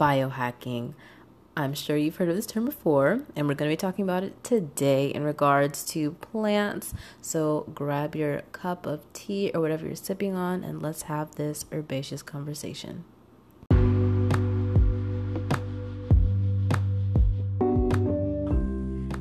biohacking. I'm sure you've heard of this term before, and we're going to be talking about it today in regards to plants. So grab your cup of tea or whatever you're sipping on, and let's have this herbaceous conversation.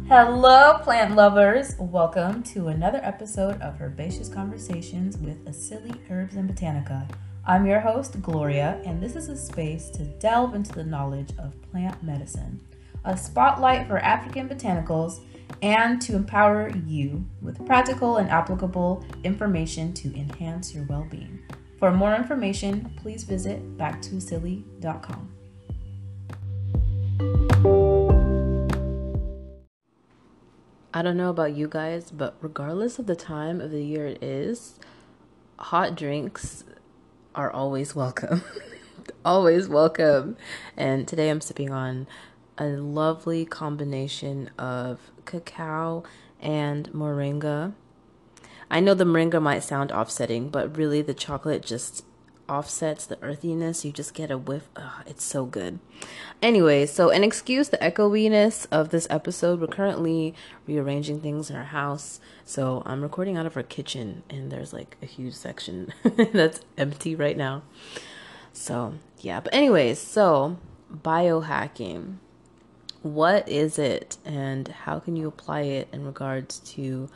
Hello, plant lovers. Welcome to another episode of Herbaceous Conversations with Acili Herbs and Botanica. I'm your host, Gloria, and this is a space to delve into the knowledge of plant medicine, a spotlight for African botanicals, and to empower you with practical and applicable information to enhance your well being. For more information, please visit backtosilly.com. I don't know about you guys, but regardless of the time of the year it is, hot drinks are always welcome. always welcome. And today I'm sipping on a lovely combination of cacao and moringa. I know the moringa might sound offsetting, but really the chocolate just offsets the earthiness. You just get a whiff. Oh, it's so good. Anyway, so and excuse the echoiness of this episode. We're currently rearranging things in our house. So I'm recording out of our kitchen and there's like a huge section that's empty right now. So, yeah, but anyways, so biohacking. What is it and how can you apply it in regards to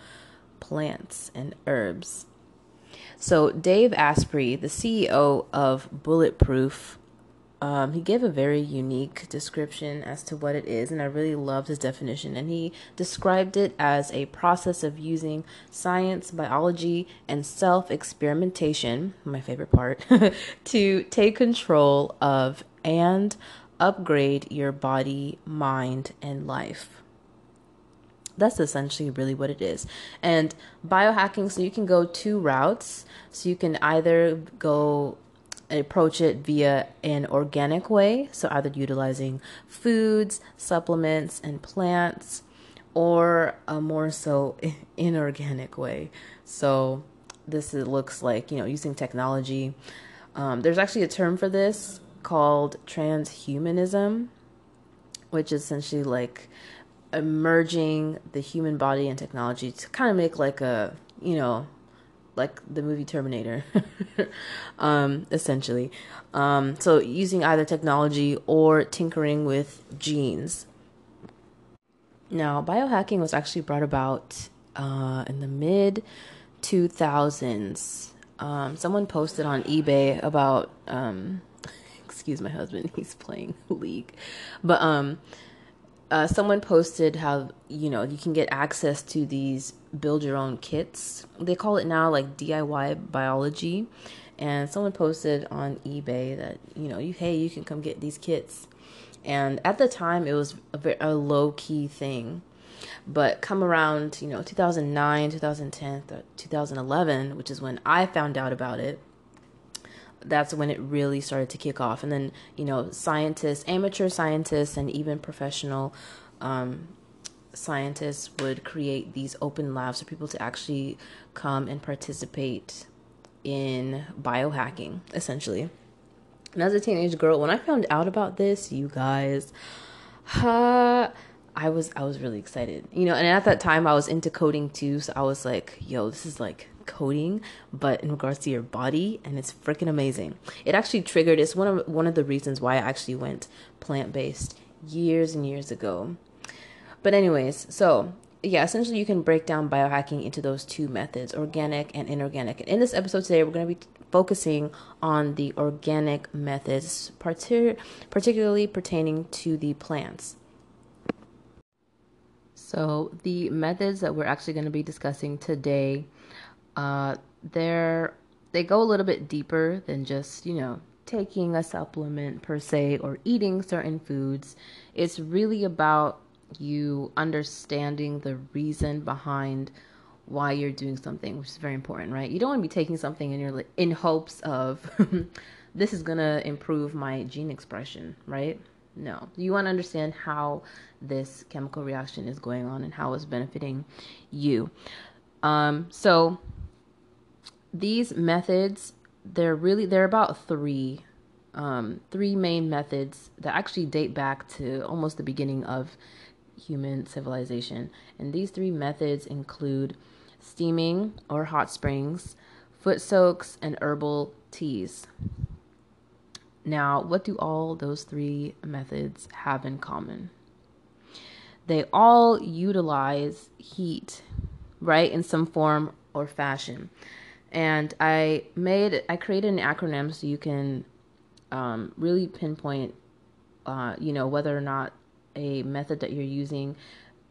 plants and herbs? So, Dave Asprey, the CEO of Bulletproof, um, he gave a very unique description as to what it is, and I really loved his definition. And he described it as a process of using science, biology, and self experimentation, my favorite part, to take control of and upgrade your body, mind, and life that's essentially really what it is. And biohacking, so you can go two routes. So you can either go approach it via an organic way, so either utilizing foods, supplements, and plants, or a more so inorganic way. So this is, looks like you know using technology. Um, there's actually a term for this called transhumanism, which is essentially like merging the human body and technology to kind of make like a you know like the movie Terminator, um, essentially. Um, so using either technology or tinkering with genes. Now, biohacking was actually brought about uh, in the mid 2000s. Um, someone posted on eBay about, um, excuse my husband, he's playing League, but um, uh, someone posted how you know you can get access to these build your own kits. They call it now like DIY biology. And someone posted on eBay that you know you hey you can come get these kits. And at the time it was a, a low key thing. But come around, you know, 2009, 2010, 2011, which is when I found out about it, that's when it really started to kick off. And then, you know, scientists, amateur scientists, and even professional um, scientists would create these open labs for people to actually come and participate in biohacking, essentially. And as a teenage girl, when I found out about this, you guys, uh, I was I was really excited. You know, and at that time I was into coding too, so I was like, yo, this is like coding, but in regards to your body, and it's freaking amazing. It actually triggered. It's one of one of the reasons why I actually went plant based years and years ago. But anyways, so yeah, essentially you can break down biohacking into those two methods, organic and inorganic. And in this episode today, we're going to be focusing on the organic methods, partic- particularly pertaining to the plants. So, the methods that we're actually going to be discussing today uh, they're they go a little bit deeper than just you know taking a supplement per se or eating certain foods. It's really about you understanding the reason behind why you're doing something, which is very important, right? You don't want to be taking something in your in hopes of this is gonna improve my gene expression, right? No, you want to understand how this chemical reaction is going on and how it's benefiting you. Um, so these methods they're really they're about three um, three main methods that actually date back to almost the beginning of human civilization. And these three methods include steaming or hot springs, foot soaks, and herbal teas. Now, what do all those three methods have in common? They all utilize heat, right, in some form or fashion. And I made, I created an acronym so you can um, really pinpoint, uh, you know, whether or not a method that you're using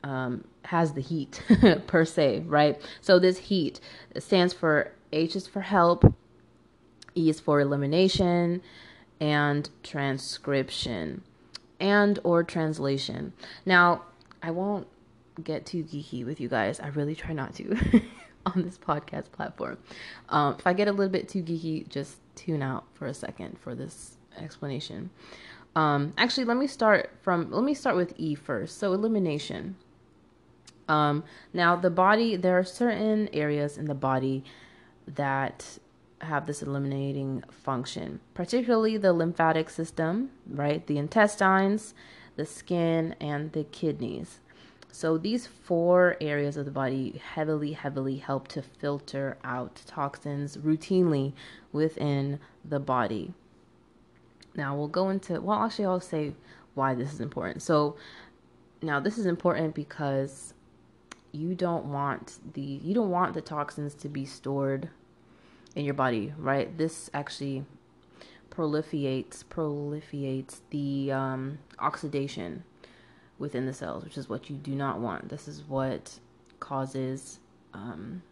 um, has the heat per se, right? So this heat stands for H is for help, E is for elimination, and transcription and or translation. Now, I won't get too geeky with you guys. I really try not to on this podcast platform. Um, if I get a little bit too geeky, just tune out for a second for this explanation. Um, actually, let me start from let me start with E first. So elimination. Um, now the body, there are certain areas in the body that have this eliminating function, particularly the lymphatic system, right? The intestines, the skin, and the kidneys. So these four areas of the body heavily, heavily help to filter out toxins routinely within the body. Now we'll go into, well, actually, I'll say why this is important. So now this is important because you don't want the you don't want the toxins to be stored in your body, right? This actually proliferates proliferates the um, oxidation within the cells, which is what you do not want. This is what causes um,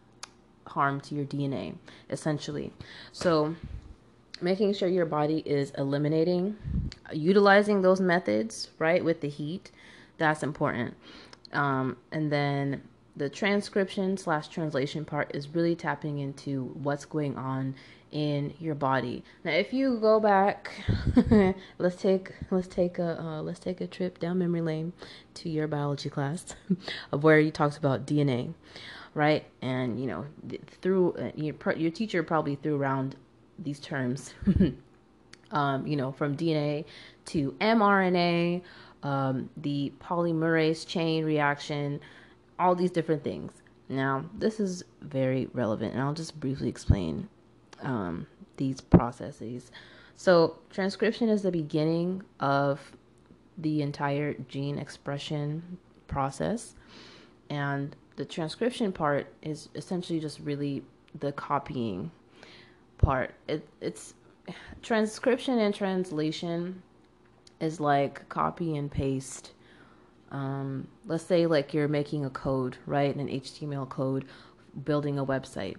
harm to your DNA, essentially. So making sure your body is eliminating, utilizing those methods, right, with the heat, that's important. Um, and then the transcription slash translation part is really tapping into what's going on in your body. Now, if you go back, let's take let's take a uh, let's take a trip down memory lane to your biology class of where you talked about DNA, right? And you know, through uh, your your teacher probably threw around these terms, um, you know, from DNA to mRNA, um, the polymerase chain reaction, all these different things. Now, this is very relevant, and I'll just briefly explain um, these processes. So, transcription is the beginning of the entire gene expression process, and the transcription part is essentially just really the copying part. It, it's transcription and translation is like copy and paste. Um, let's say like you're making a code, right? An HTML code, building a website.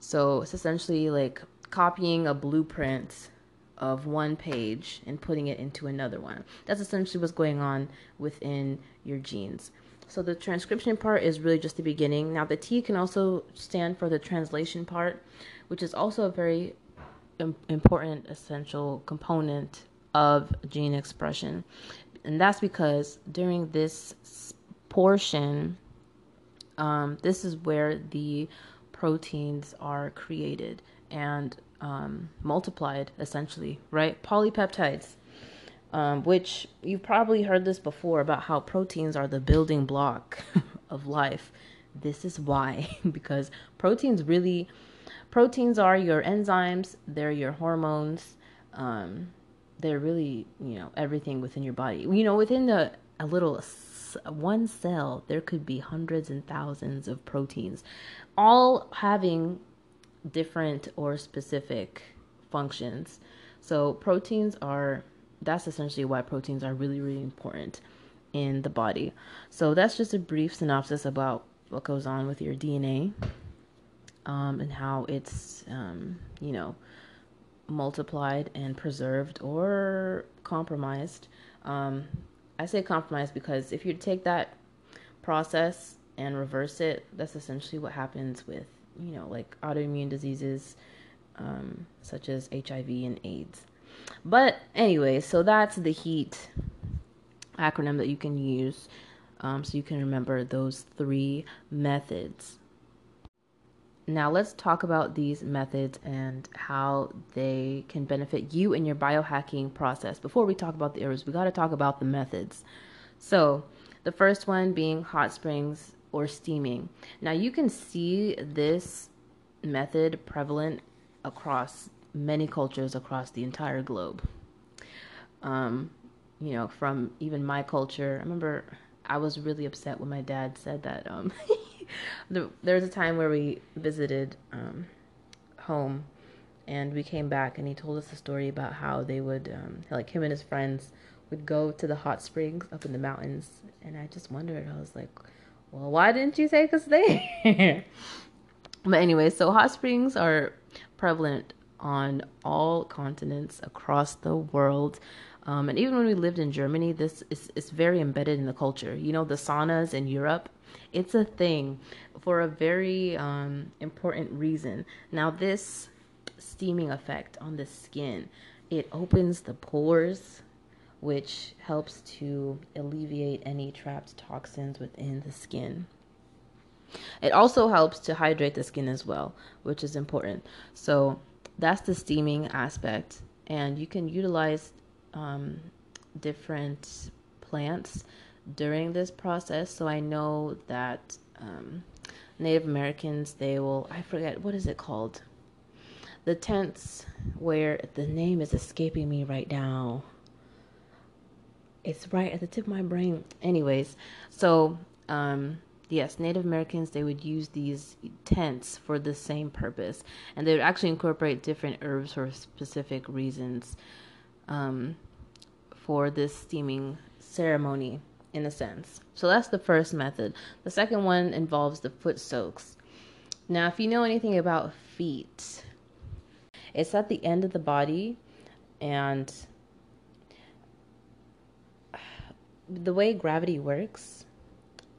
So it's essentially like copying a blueprint of one page and putting it into another one. That's essentially what's going on within your genes. So the transcription part is really just the beginning. Now the T can also stand for the translation part, which is also a very important essential component of gene expression. And that's because during this portion, um, this is where the proteins are created and um, multiplied, essentially, right? Polypeptides, um, which you've probably heard this before about how proteins are the building block of life. This is why, because proteins really proteins are your enzymes, they're your hormones. Um, they're really, you know, everything within your body. You know, within the a little one cell, there could be hundreds and thousands of proteins, all having different or specific functions. So proteins are that's essentially why proteins are really really important in the body. So that's just a brief synopsis about what goes on with your DNA um, and how it's, um, you know, multiplied and preserved or compromised. Um, I say compromised because if you take that process and reverse it, that's essentially what happens with, you know, like autoimmune diseases um, such as HIV and AIDS. But anyway, so that's the HEAT acronym that you can use um, so you can remember those three methods now let's talk about these methods and how they can benefit you in your biohacking process. Before we talk about the herbs, we got to talk about the methods. So, the first one being hot springs or steaming. Now, you can see this method prevalent across many cultures across the entire globe. Um, you know, from even my culture. I remember I was really upset when my dad said that. Um, there was a time where we visited um, home, and we came back, and he told us a story about how they would, um, like him and his friends, would go to the hot springs up in the mountains, and I just wondered. I was like, well, why didn't you take us there? but anyway, so hot springs are prevalent on all continents across the world. Um, and even when we lived in Germany, this is, is very embedded in the culture. You know, the saunas in Europe, it's a thing for a very um, important reason. Now, this steaming effect on the skin, it opens the pores, which helps to alleviate any trapped toxins within the skin. It also helps to hydrate the skin as well, which is important. So, that's the steaming aspect. And you can utilize um, different plants during this process. So I know that um, Native Americans, they will, I forget, what is it called? The tents where the name is escaping me right now. It's right at the tip of my brain. Anyways, so um, yes, Native Americans they would use these tents for the same purpose, and they would actually incorporate different herbs for specific reasons um, for this steaming ceremony, in a sense. So that's the first method. The second one involves the foot soaks. Now, if you know anything about feet, it's at the end of the body, and the way gravity works,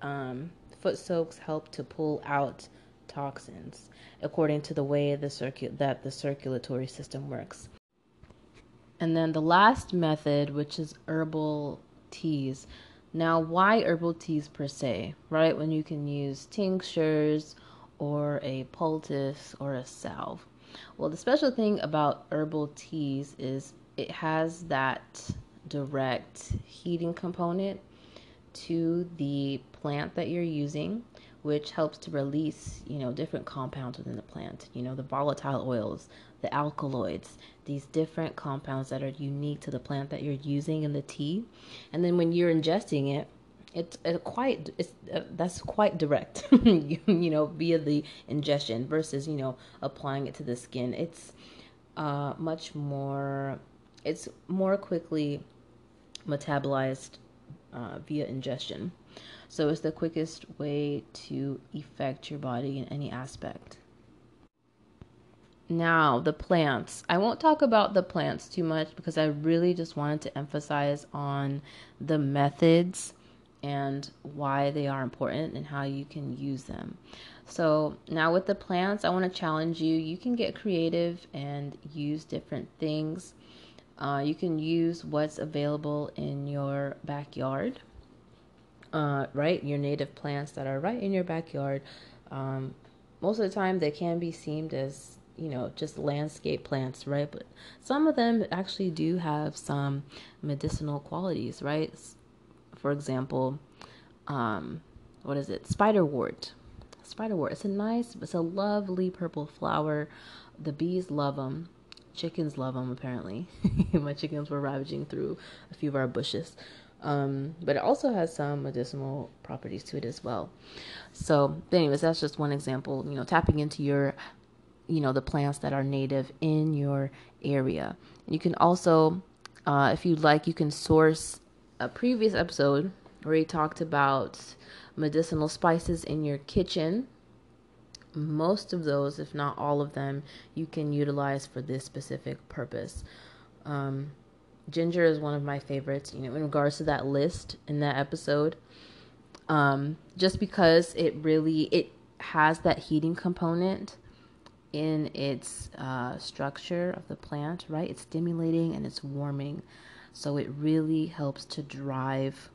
um, foot soaks help to pull out toxins according to the way the circu- that the circulatory system works. And then the last method, which is herbal teas. Now, why herbal teas per se, right? When you can use tinctures or a poultice or a salve. Well, the special thing about herbal teas is it has that direct heating component to the plant that you're using, which helps to release, you know, different compounds within the plant, you know, the volatile oils, the alkaloids, these different compounds that are unique to the plant that you're using in the tea. And then when you're ingesting it, it's it quite it's uh, that's quite direct you, you, know via the ingestion versus you know applying it to the skin. It's uh much more it's more quickly metabolized uh, via ingestion so it's the quickest way to affect your body in any aspect now, the plants. I won't talk about the plants too much because I really just wanted to emphasize on the methods and why they are important and how you can use them. So, now with the plants, I want to challenge you. You can get creative and use different things. Uh, you can use what's available in your backyard, uh, right? Your native plants that are right in your backyard. Um, most of the time, they can be seen as you know, just landscape plants, right? But some of them actually do have some medicinal qualities, right? For example, um, what is it? Spiderwort. Spiderwort. It's a nice, it's a lovely purple flower. The bees love them. Chickens love them, apparently. My chickens were ravaging through a few of our bushes. Um, but it also has some medicinal properties to it as well. So, anyways, that's just one example. You know, tapping into your you know the plants that are native in your area. You can also, uh, if you'd like, you can source a previous episode where he talked about medicinal spices in your kitchen. Most of those, if not all of them, you can utilize for this specific purpose. Um, ginger is one of my favorites. You know, in regards to that list in that episode, um, just because it really it has that heating component in its uh, structure of the plant, right? It's stimulating and it's warming. So it really helps to drive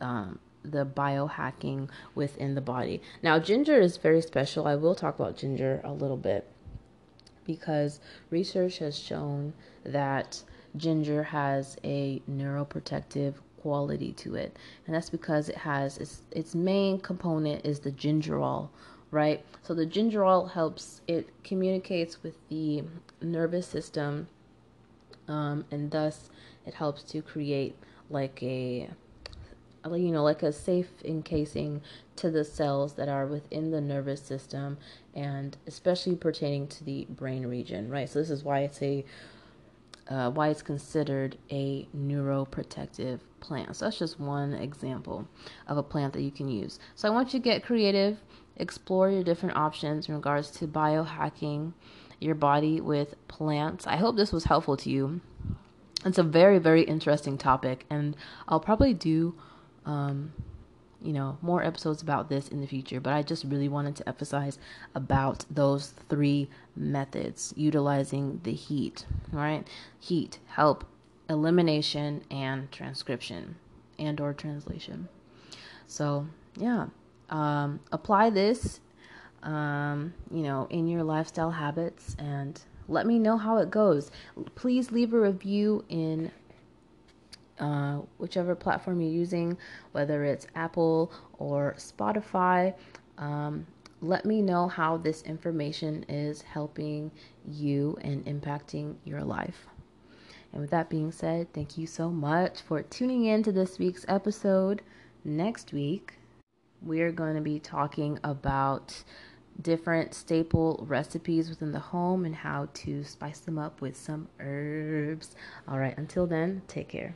um, the biohacking within the body. Now, ginger is very special. I will talk about ginger a little bit because research has shown that ginger has a neuroprotective quality to it. And that's because it has its, its main component is the gingerol right? So the gingerol helps it communicates with the nervous system um, and thus it helps to create like a you know like a safe encasing to the cells that are within the nervous system and especially pertaining to the brain region right? So this is why it's a uh, why it's considered a neuroprotective plant. So that's just one example of a plant that you can use. So i want you to get creative explore your different options in regards to biohacking your body with plants. I hope this was helpful to you. It's a very very interesting topic and i'll probably do um, you know more episodes about this in the future but i just really wanted to emphasize about those three methods utilizing the heat right heat help elimination and transcription and or translation so yeah um, apply this um, you know in your lifestyle habits and let me know how it goes. Please leave a review in uh, whichever platform you're using, whether it's Apple or Spotify. Um, let me know how this information is helping you and impacting your life. And with that being said, thank you so much for tuning in to this week's episode. Next week, we are going to be talking about different staple recipes within the home and how to spice them up with some herbs. All right, until then, take care.